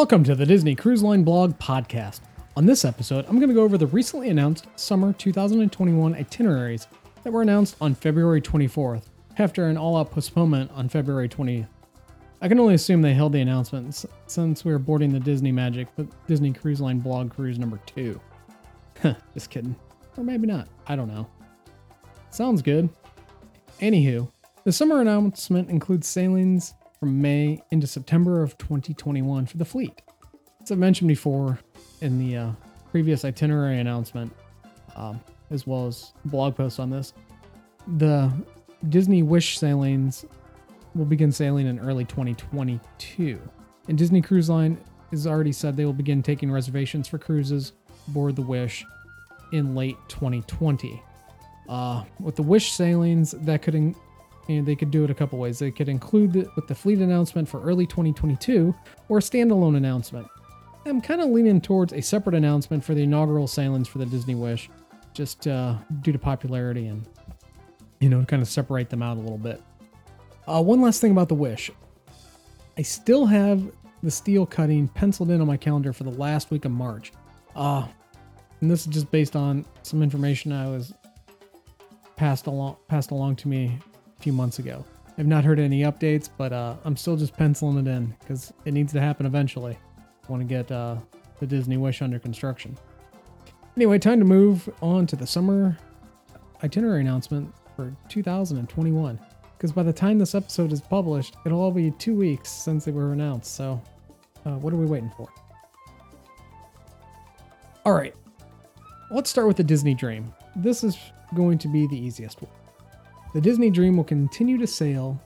Welcome to the Disney Cruise Line blog podcast. On this episode, I'm going to go over the recently announced summer 2021 itineraries that were announced on February 24th, after an all out postponement on February 20th. I can only assume they held the announcements since we are boarding the Disney Magic, the Disney Cruise Line blog cruise number two. Just kidding. Or maybe not. I don't know. Sounds good. Anywho, the summer announcement includes sailings from May into September of 2021 for the fleet. As I mentioned before in the uh, previous itinerary announcement, um, as well as blog posts on this, the Disney Wish sailings will begin sailing in early 2022. And Disney Cruise Line has already said they will begin taking reservations for cruises aboard the Wish in late 2020. Uh, with the Wish sailings, that could in- and they could do it a couple ways. They could include it with the fleet announcement for early 2022 or a standalone announcement. I'm kind of leaning towards a separate announcement for the inaugural sailings for the Disney Wish, just uh, due to popularity and you know kind of separate them out a little bit. Uh, one last thing about the Wish. I still have the steel cutting penciled in on my calendar for the last week of March. Uh, and this is just based on some information I was passed along passed along to me few months ago. I've not heard any updates, but uh, I'm still just penciling it in because it needs to happen eventually. Want to get uh, the Disney Wish under construction. Anyway, time to move on to the summer itinerary announcement for 2021. Because by the time this episode is published, it'll all be two weeks since they were announced. So, uh, what are we waiting for? All right, let's start with the Disney Dream. This is going to be the easiest one. The Disney Dream will continue to sail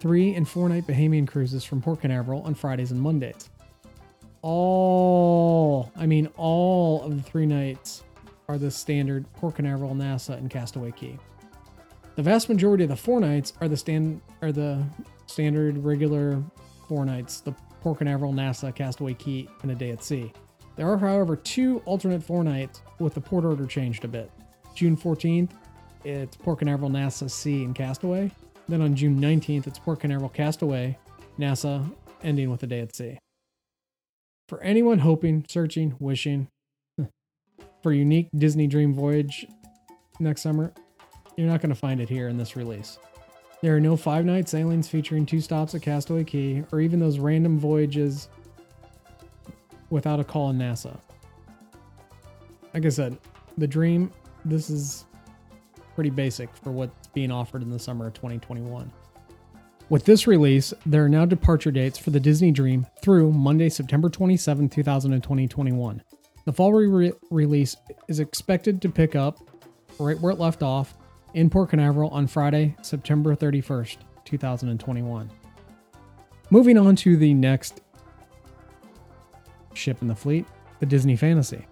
three and four night Bahamian cruises from Port Canaveral on Fridays and Mondays. All, I mean, all of the three nights are the standard Port Canaveral, Nassau, and Castaway Cay. The vast majority of the four nights are the stand are the standard regular four nights, the Port Canaveral, Nassau, Castaway Cay, and a day at sea. There are, however, two alternate four nights with the port order changed a bit. June 14th, it's Port Canaveral, Nassau, Sea, and Castaway. Then on June 19th, it's Port Canaveral, Castaway, Nassau, ending with a day at sea. For anyone hoping, searching, wishing for unique Disney Dream Voyage next summer, you're not going to find it here in this release. There are no five night sailings featuring two stops at Castaway Cay or even those random voyages without a call in Nassau. Like I said, the Dream, this is pretty basic for what's being offered in the summer of 2021. With this release, there are now departure dates for the Disney Dream through Monday, September 27, 2021. The fall re- release is expected to pick up right where it left off in Port Canaveral on Friday, September 31st, 2021. Moving on to the next ship in the fleet, the Disney Fantasy.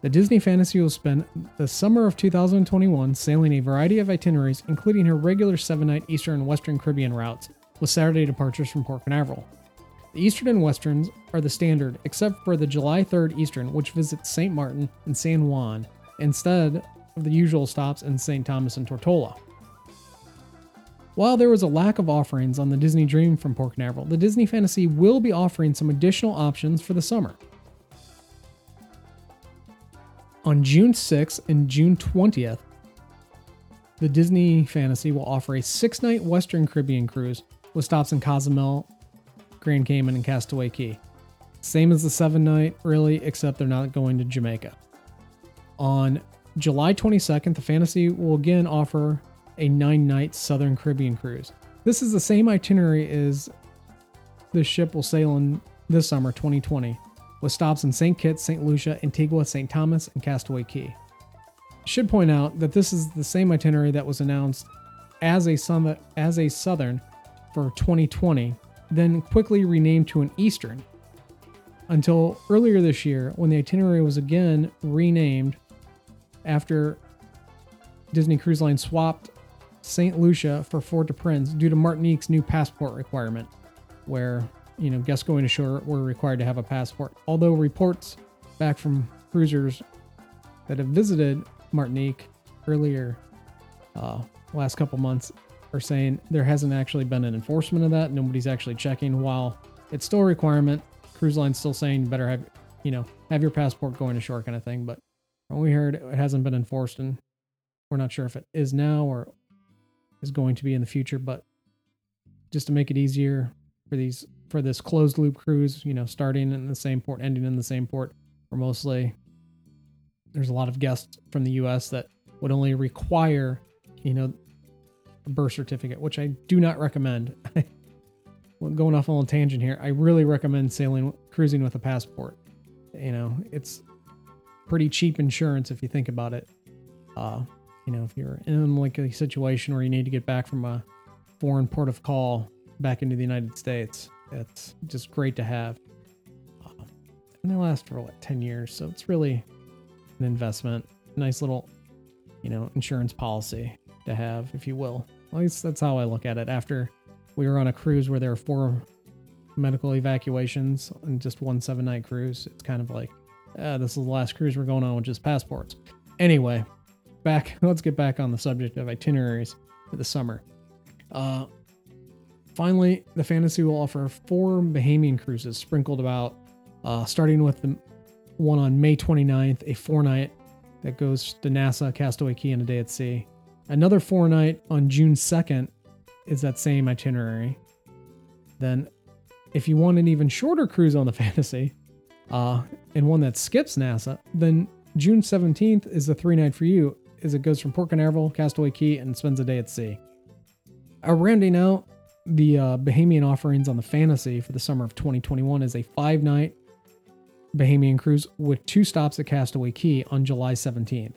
The Disney Fantasy will spend the summer of 2021 sailing a variety of itineraries, including her regular seven night Eastern and Western Caribbean routes, with Saturday departures from Port Canaveral. The Eastern and Westerns are the standard, except for the July 3rd Eastern, which visits St. Martin and San Juan, instead of the usual stops in St. Thomas and Tortola. While there was a lack of offerings on the Disney Dream from Port Canaveral, the Disney Fantasy will be offering some additional options for the summer. On June 6th and June 20th, the Disney Fantasy will offer a six night Western Caribbean cruise with stops in Cozumel, Grand Cayman, and Castaway Cay. Same as the seven night, really, except they're not going to Jamaica. On July 22nd, the Fantasy will again offer a nine night Southern Caribbean cruise. This is the same itinerary as the ship will sail in this summer, 2020, with stops in St. Kitts, St. Lucia, Antigua, St. Thomas, and Castaway Cay. Should point out that this is the same itinerary that was announced as a summit as a southern for 2020, then quickly renamed to an eastern until earlier this year when the itinerary was again renamed after Disney Cruise Line swapped St. Lucia for Fort-de-France due to Martinique's new passport requirement, where you know guests going ashore were required to have a passport. Although reports back from cruisers that have visited Martinique earlier, uh, last couple months, are saying there hasn't actually been an enforcement of that. Nobody's actually checking. While it's still a requirement, cruise line's still saying you better have, you know, have your passport going ashore kind of thing. But we heard it hasn't been enforced, and we're not sure if it is now or is going to be in the future. But just to make it easier for these for this closed loop cruise, you know, starting in the same port, ending in the same port, we're mostly there's a lot of guests from the U.S. that would only require, you know, a birth certificate, which I do not recommend. going off on a tangent here, I really recommend sailing cruising with a passport. You know, it's pretty cheap insurance if you think about it. Uh, you know, if you're in like a situation where you need to get back from a foreign port of call back into the United States, it's just great to have. Uh, and they last for what 10 years, so it's really an investment. Nice little, you know, insurance policy to have, if you will. At least that's how I look at it. After we were on a cruise where there were four medical evacuations and just one seven night cruise. It's kind of like, uh, this is the last cruise we're going on with just passports. Anyway, back, let's get back on the subject of itineraries for the summer. Uh, finally, the Fantasy will offer four Bahamian cruises sprinkled about, uh, starting with the one on May 29th, a four night that goes to Nassau, Castaway Cay, and a day at sea. Another four night on June 2nd is that same itinerary. Then, if you want an even shorter cruise on the Fantasy, uh, and one that skips Nassau, then June 17th is the three night for you, as it goes from Port Canaveral, Castaway Cay, and spends a day at sea. Uh, rounding out the uh, Bahamian offerings on the Fantasy for the summer of 2021 is a five night Bahamian cruise with two stops at Castaway Cay on July 17th.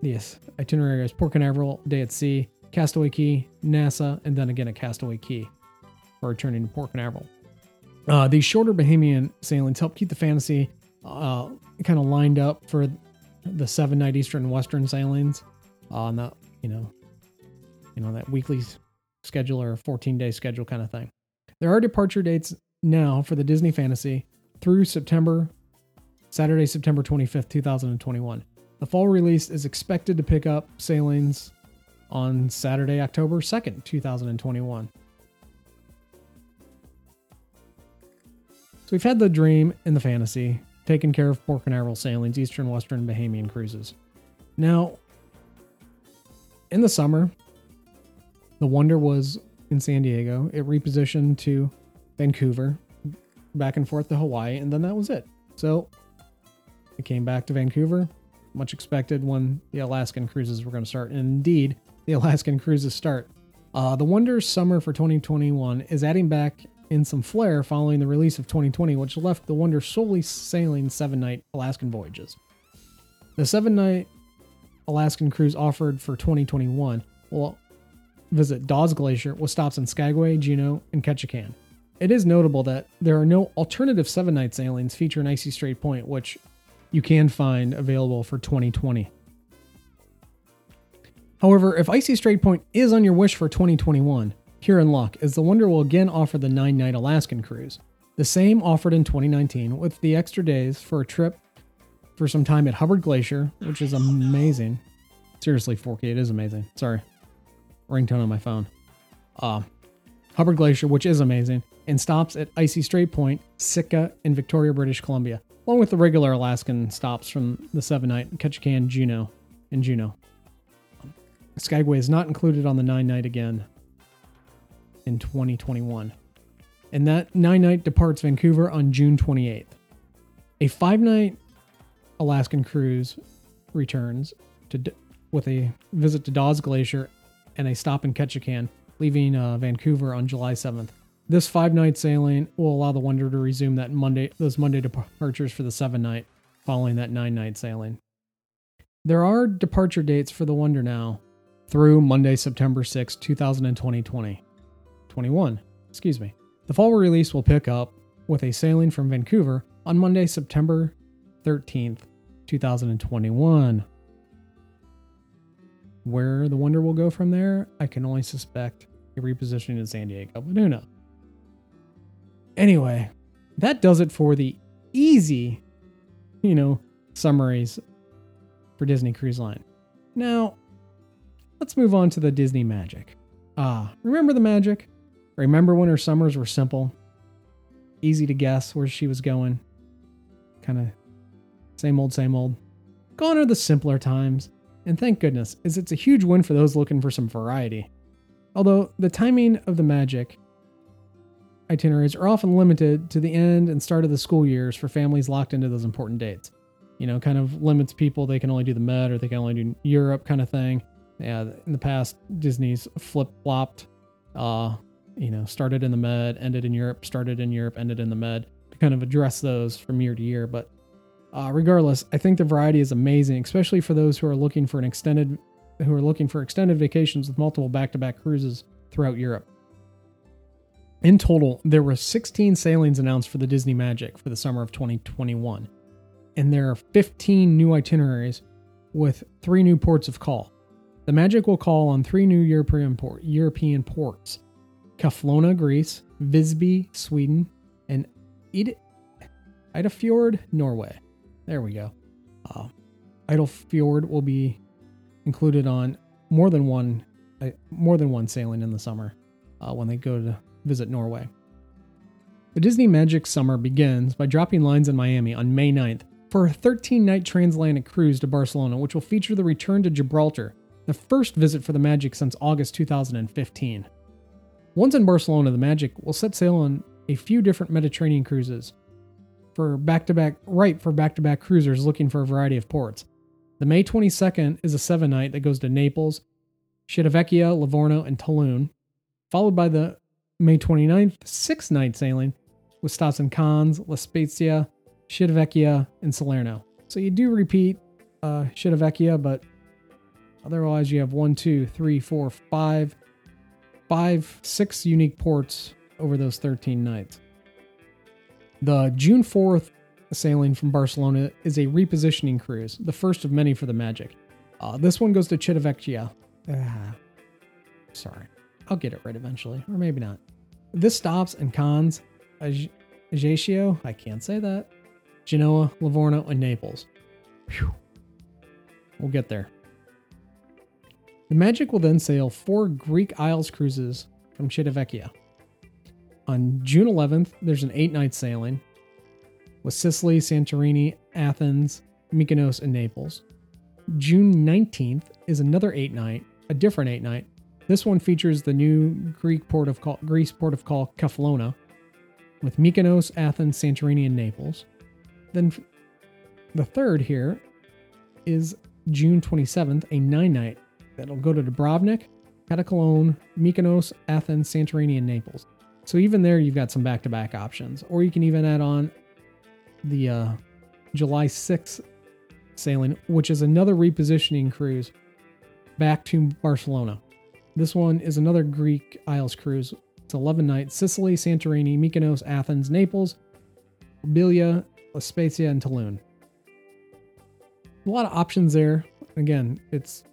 Yes, itinerary is Port Canaveral, day at sea, Castaway Cay, Nassau, and then again at Castaway Cay for returning to Port Canaveral. Uh, these shorter Bahamian sailings help keep the fantasy uh, kind of lined up for the seven night Eastern and Western sailings on the you know you know that weekly schedule or a 14 day schedule kind of thing. There are departure dates now for the Disney Fantasy through September, Saturday, September 25th, 2021. The fall release is expected to pick up sailings on Saturday, October 2nd, 2021. So we've had the dream and the fantasy, taking care of Port Canaveral sailings, Eastern, Western, Bahamian cruises. Now, in the summer, the Wonder was in San Diego. It repositioned to Vancouver, back and forth to Hawaii, and then that was it. So it came back to Vancouver, much expected when the Alaskan cruises were going to start. And indeed, the Alaskan cruises start. Uh, the Wonder Summer for 2021 is adding back in some flair following the release of 2020, which left the Wonder solely sailing seven night Alaskan voyages. The seven night Alaskan cruise offered for 2021 will visit Dawes Glacier with stops in Skagway, Juneau, and Ketchikan. It is notable that there are no alternative seven night sailings featuring Icy Strait Point, which you can find available for 2020. However, if Icy Strait Point is on your wish for 2021, you're in luck, as the Wonder will again offer the nine night Alaskan cruise. The same offered in 2019, with the extra days for a trip for some time at Hubbard Glacier, which is amazing. Seriously, 4K, it is amazing. Sorry. Ringtone on my phone. Uh, Hubbard Glacier, which is amazing, and stops at Icy Strait Point, Sitka, and Victoria, British Columbia, along with the regular Alaskan stops from the seven night Ketchikan, Juneau, and Juneau. Skagway is not included on the nine night again in 2021. And that nine night departs Vancouver on June 28th. A five night Alaskan cruise returns to with a visit to Dawes Glacier and a stop in Ketchikan, leaving uh, Vancouver on July 7th. This five night sailing will allow the Wonder to resume that Monday those Monday departures for the seven night following that nine night sailing. There are departure dates for the Wonder now through Monday, September 6, 2020, 21. Excuse me. The fall release will pick up with a sailing from Vancouver on Monday, September 13th, 2021. Where the Wonder will go from there, I can only suspect a repositioning in San Diego, but who knows? Anyway, that does it for the easy, you know, summaries for Disney Cruise Line. Now, Let's move on to the Disney magic. Ah, remember the magic? Remember when her summers were simple? easy to guess where she was going. Kind of same old, same old. Gone are the simpler times, and thank goodness, as it's a huge win for those looking for some variety. Although the timing of the magic itineraries are often limited to the end and start of the school years for families locked into those important dates. You know, kind of limits people. They can only do the Med or they can only do Europe kind of thing. Yeah, in the past, Disney's flip flopped. Uh, you know, started in the Med, ended in Europe, started in Europe, ended in the Med to kind of address those from year to year. But uh, regardless, I think the variety is amazing, especially for those who are looking for an extended, who are looking for extended vacations with multiple back-to-back cruises throughout Europe. In total, there were 16 sailings announced for the Disney Magic for the summer of 2021, and there are 15 new itineraries with three new ports of call. The Magic will call on three new European, port, European ports Keflona, Greece, Visby, Sweden, and Id- Eidfjord, Norway. There we go. Uh, Eidfjord will be included on more than one uh, more than one sailing in the summer uh, when they go to visit Norway. The Disney Magic Summer begins by dropping lines in Miami on May 9th for a 13 night transatlantic cruise to Barcelona, which will feature the return to Gibraltar, the first visit for the Magic since August 2015. Once in Barcelona, the Magic will set sail on a few different Mediterranean cruises for back-to-back right for back-to-back cruisers looking for a variety of ports. The May 22nd is a seven night that goes to Naples, Civitavecchia, Livorno, and Toulon, followed by the May 29th six night sailing with stops in Cannes, La Spezia, Civitavecchia, and Salerno. So you do repeat uh, but otherwise you have one, two, three, four, five, five, six unique ports over those 13 nights. The June 4th sailing from Barcelona is a repositioning cruise, the first of many for the Magic. Uh, this one goes to Civitavecchia. Ah, sorry. I'll get it right eventually, or maybe not. This stops in Cannes, Ajaccio, I can't say that, Genoa, Livorno, and Naples. We'll get there. The Magic will then sail four Greek Isles cruises from Civitavecchia. On June 11th, there's an eight night sailing with Sicily, Santorini, Athens, Mykonos, and Naples. June 19th is another eight night, a different eight night. This one features the new Greek port of call, Greece port of call Keflona, with Mykonos, Athens, Santorini, and Naples. Then the third here is June 27th, a nine night that'll go to Dubrovnik, Katakolon, Mykonos, Athens, Santorini, and Naples. So even there, you've got some back-to-back options, or you can even add on the uh, July 6th sailing, which is another repositioning cruise back to Barcelona. This one is another Greek Isles cruise. It's 11 nights Sicily, Santorini, Mykonos, Athens, Naples, Bilia, La Spezia, and Toulon. A lot of options there. Again, it's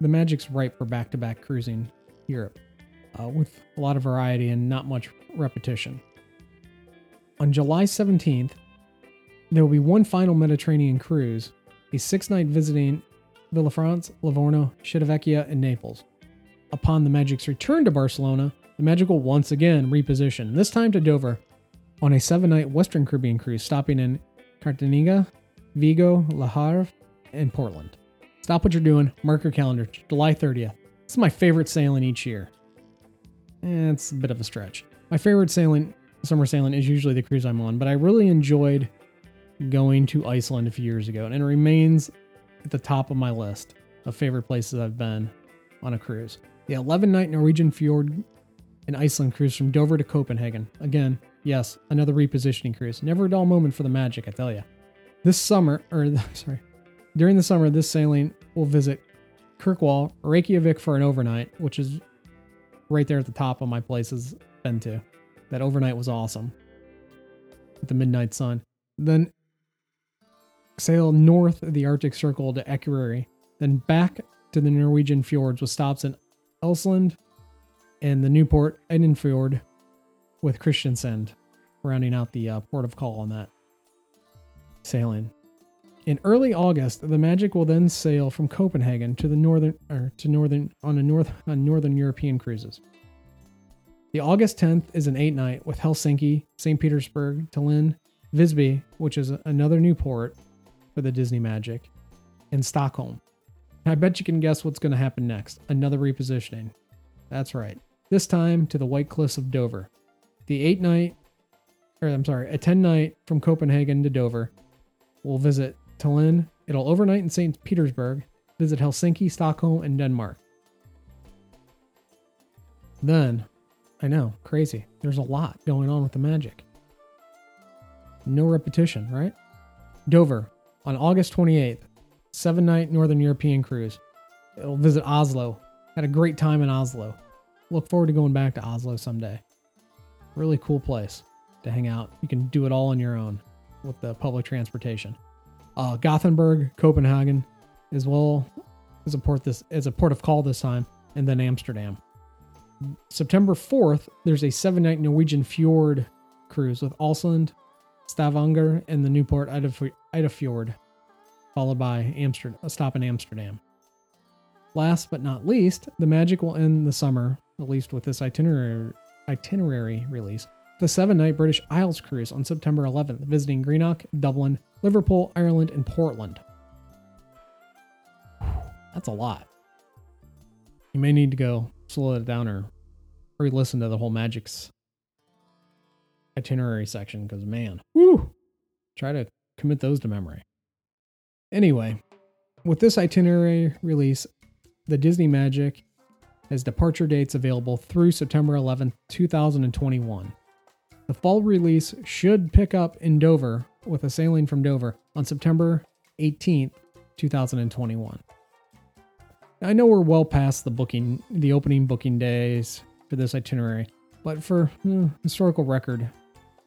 the Magic's ripe for back to back cruising Europe uh, with a lot of variety and not much repetition. On July 17th, there will be one final Mediterranean cruise, a six night visiting Villefranche, Livorno, Civitavecchia, and Naples. Upon the Magic's return to Barcelona, the Magic will once again reposition, this time to Dover, on a seven night Western Caribbean cruise, stopping in Cartagena, Vigo, La Havre, and Portland. Stop what you're doing, mark your calendar, July 30th. This is my favorite sailing each year. Eh, it's a bit of a stretch. My favorite sailing, summer sailing, is usually the cruise I'm on, but I really enjoyed going to Iceland a few years ago, and it remains at the top of my list of favorite places I've been on a cruise. The 11 night Norwegian fjord and Iceland cruise from Dover to Copenhagen. Again, yes, another repositioning cruise. Never a dull moment for the magic, I tell you. This summer, or sorry, during the summer, this sailing will visit Kirkwall, Reykjavik for an overnight, which is right there at the top of my places been to. That overnight was awesome. With the midnight sun. Then sail north of the Arctic Circle to Akureyri, then back to the Norwegian fjords with stops in Elsland and the Newport Eidfjord with Kristiansand, rounding out the uh, port of call on that sailing. In early August, the Magic will then sail from Copenhagen to the northern or to northern on a north on northern European cruises. The August 10th is an eight night with Helsinki, St. Petersburg, Tallinn, Visby, which is another new port for the Disney Magic, and Stockholm. I bet you can guess what's going to happen next. Another repositioning. That's right. This time to the White Cliffs of Dover. The eight night, or I'm sorry, a 10 night from Copenhagen to Dover. We'll visit Tallinn. It'll overnight in St. Petersburg, visit Helsinki, Stockholm, and Denmark. Then, I know, crazy. There's a lot going on with the magic. No repetition, right? Dover on August 28th, seven night Northern European cruise. It'll visit Oslo. Had a great time in Oslo. Look forward to going back to Oslo someday. Really cool place to hang out. You can do it all on your own with the public transportation. Uh, Gothenburg, Copenhagen, as well as a port this as a port of call this time, and then Amsterdam. September 4th, there's a seven night Norwegian fjord cruise with Alsland, Stavanger, and the Newport Eidfjord, followed by Amsterdam, a stop in Amsterdam. Last but not least, the magic will end the summer, at least with this itinerary, itinerary release, the seven night British Isles cruise on September 11th, visiting Greenock, Dublin, Liverpool, Ireland, and Portland. That's a lot. You may need to go slow it down or re listen to the whole Magic's itinerary section because, man, whoo, try to commit those to memory. Anyway, with this itinerary release, the Disney Magic has departure dates available through September 11th, 2021. The fall release should pick up in Dover with a sailing from Dover on September 18th, 2021. I know we're well past the booking, the opening booking days for this itinerary, but for eh, historical record,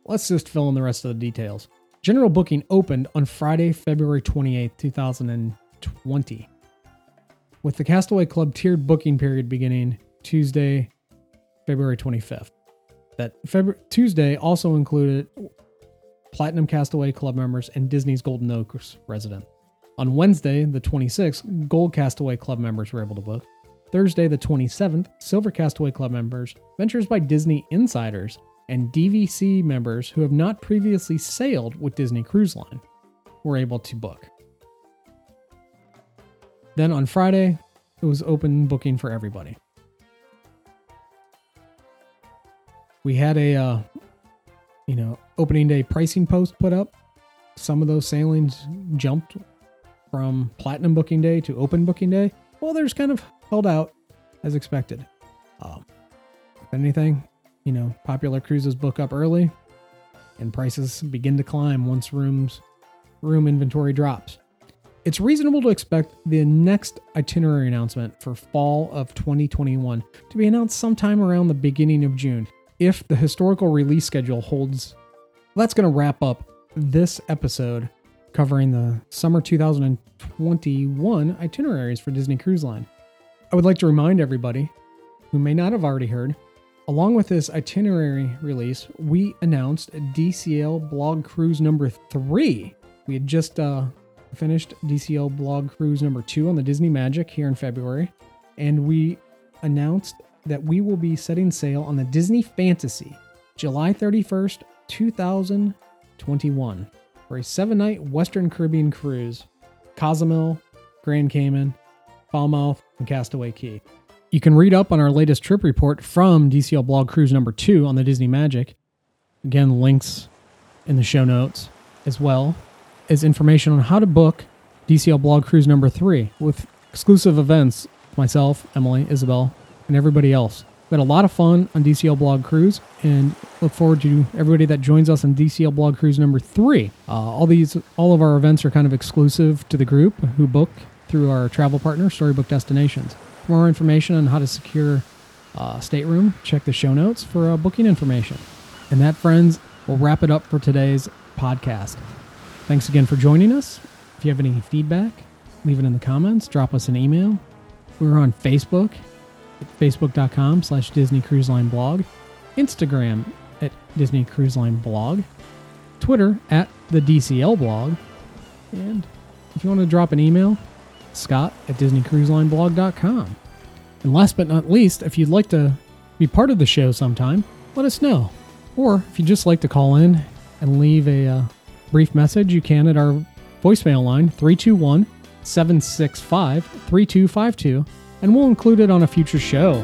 let's just fill in the rest of the details. General booking opened on Friday, February 28th, 2020, with the Castaway Club tiered booking period beginning Tuesday, February 25th. That February, Tuesday also included Platinum Castaway Club members and Disney's Golden Oaks resident. On Wednesday, the 26th, Gold Castaway Club members were able to book. Thursday, the 27th, Silver Castaway Club members, Ventures by Disney insiders, and DVC members who have not previously sailed with Disney Cruise Line were able to book. Then on Friday, it was open booking for everybody. We had a, uh, you know, opening day pricing post put up. Some of those sailings jumped from platinum booking day to open booking day. Well, there's kind of held out as expected. Um, if anything, you know, popular cruises book up early and prices begin to climb once rooms room inventory drops. It's reasonable to expect the next itinerary announcement for fall of 2021 to be announced sometime around the beginning of June if the historical release schedule holds. That's going to wrap up this episode covering the summer 2021 itineraries for Disney Cruise Line. I would like to remind everybody who may not have already heard Along with this itinerary release, we announced DCL Blog Cruise number three. We had just uh, finished DCL Blog Cruise number two on the Disney Magic here in February, and we announced that we will be setting sail on the Disney Fantasy July 31st, 2021, for a seven night Western Caribbean cruise Cozumel, Grand Cayman, Falmouth, and Castaway Cay. You can read up on our latest trip report from DCL Blog Cruise number two on the Disney Magic. Again, links in the show notes, as well as information on how to book DCL Blog Cruise number three with exclusive events. Myself, Emily, Isabel, and everybody else. We had a lot of fun on DCL Blog Cruise and look forward to everybody that joins us on DCL Blog Cruise number three. Uh, all these, all of our events are kind of exclusive to the group who book through our travel partner, Storybook Destinations. For more information on how to secure uh, stateroom, check the show notes for uh, booking information. And that, friends, will wrap it up for today's podcast. Thanks again for joining us. If you have any feedback, leave it in the comments, drop us an email. We're on Facebook facebook.com slash Disney Cruise Line blog, Instagram at Disney Cruise Line blog, Twitter at the DCL blog, and if you want to drop an email, Scott at DisneyCruiseLineBlog.com. And last but not least, if you'd like to be part of the show sometime, let us know. Or if you'd just like to call in and leave a uh, brief message, you can at our voicemail line 321 765 3252, and we'll include it on a future show.